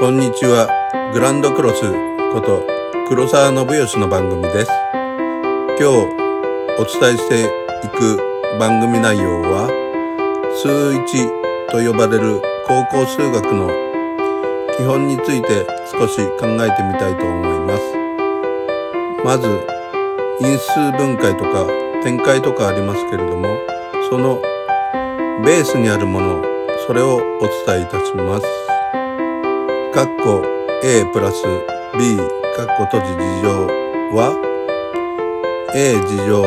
こんにちは。グランドクロスこと黒沢信義の番組です。今日お伝えしていく番組内容は数一と呼ばれる高校数学の基本について少し考えてみたいと思います。まず因数分解とか展開とかありますけれどもそのベースにあるものそれをお伝えいたします。括弧 a プラス b 括弧閉じ事乗は a 事乗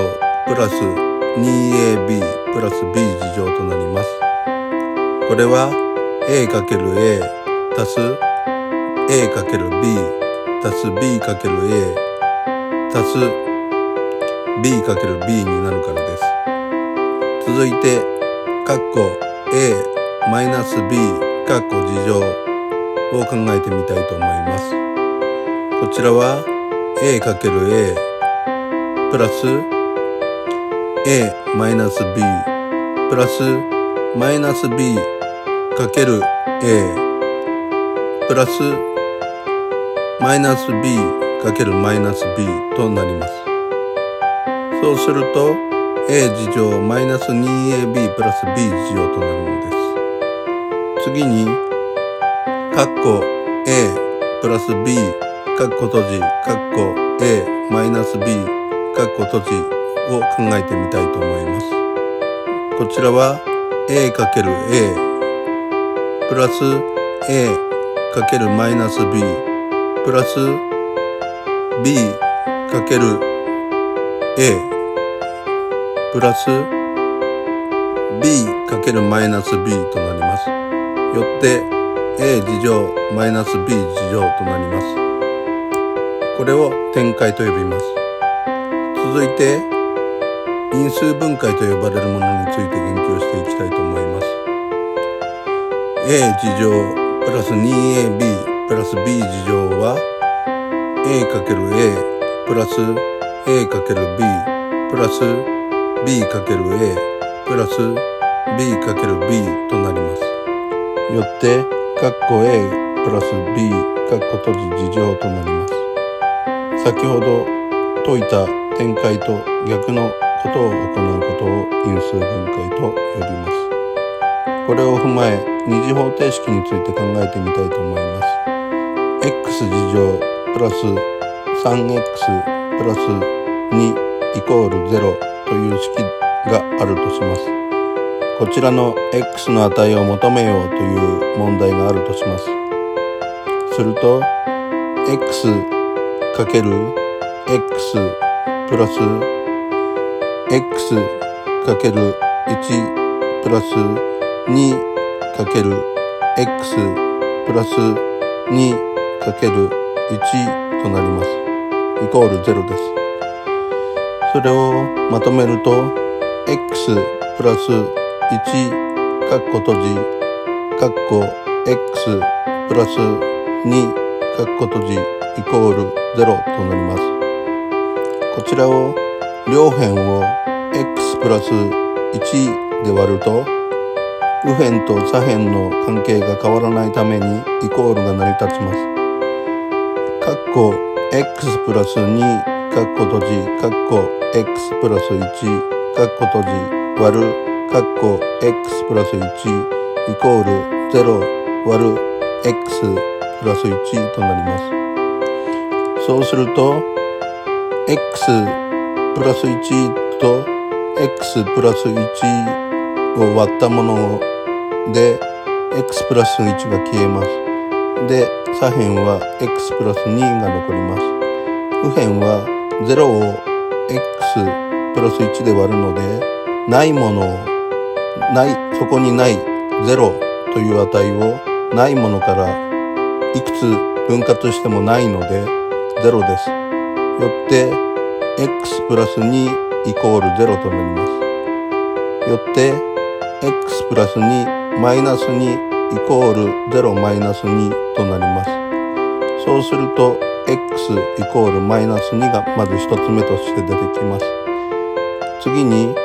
プラス 2ab プラス b 事乗となります。これは a かける a 足す a かける b 足す b かける a 足す b かける b になるからです。続いて括弧 a マイナス b 括弧事乗を考えてみたいと思います。こちらは a かける a プラス a マイナス b プラスマイナス b かける a プラスマイナス b かけるマイナス b となります。そうすると a 事乗マイナス 2ab プラス b 事乗となるのです。次に括弧 a プラス b 括弧閉じ括弧 a マイナス b 括弧閉じを考えてみたいと思います。こちらは a かける a プラス a かけるマイナス b プラス b かける a プラス b かけるマイナス b となります。よって a 事乗マイナス b 事乗となります。これを展開と呼びます。続いて因数分解と呼ばれるものについて言及していきたいと思います。a 事乗プラス 2ab プラス b 事乗は a かける a プラス a かける b プラス b かける a プラス b かける b となります。よって括弧 A プラス B 括弧閉じ事乗となります。先ほど解いた展開と逆のことを行うことを因数分解と呼びます。これを踏まえ二次方程式について考えてみたいと思います。X 事乗プラス 3x プラス2イコール0という式があるとします。こちらの x の値を求めようという問題があるとします。すると x かける x プラス x かける1プラス2かける x プラス2かける1となります。イコール0です。それをまとめると x プラス1カッコ閉じカッコ x プラス2カッコ閉じイコール0となります。こちらを両辺を x プラス1で割ると右辺と左辺の関係が変わらないためにイコールが成り立ちます。カッコ x プラス2カッコ閉じカッコ x プラス1カッコ閉じ割る括弧 x プラス1イコール0割る x プラス1となります。そうすると x プラス1と x プラス1を割ったもので x プラス1が消えます。で、左辺は x プラス2が残ります。右辺は0を x プラス1で割るので、ないものをないそこにない0という値をないものからいくつ分割してもないので0です。よって x プラス2イコール0となります。よって x プラス2マイナス2イコール0マイナス2となります。そうすると x イコールマイナス2がまず1つ目として出てきます。次に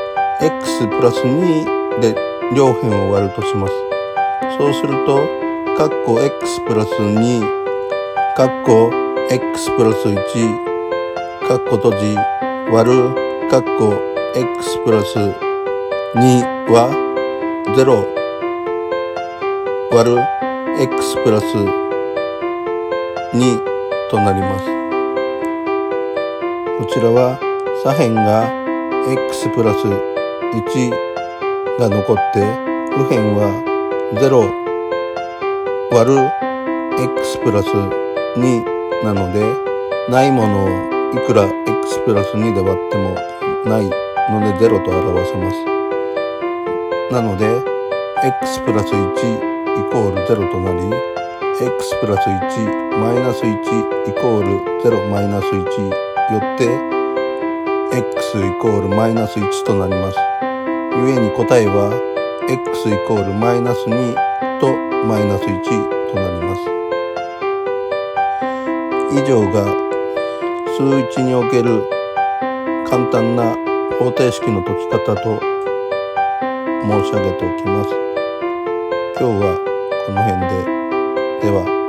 x プラス2で両辺を割るとします。そうするとカッコ x プラス2カッコ x プラス1カッコ閉じ割るカッコ x プラス2は0割る x プラス2となりますこちらは左辺が x プラス1が残って右辺は0割る x プラス2なのでないものをいくら x プラス2で割ってもないので0と表せます。なので x プラス1イコール0となり x プラス1マイナス1イコール0マイナス1よって x イコールマイナス1となります。故に答えは x イコールマイナス2とマイナス1となります以上が数1における簡単な方程式の解き方と申し上げておきます。今日はこの辺で。では。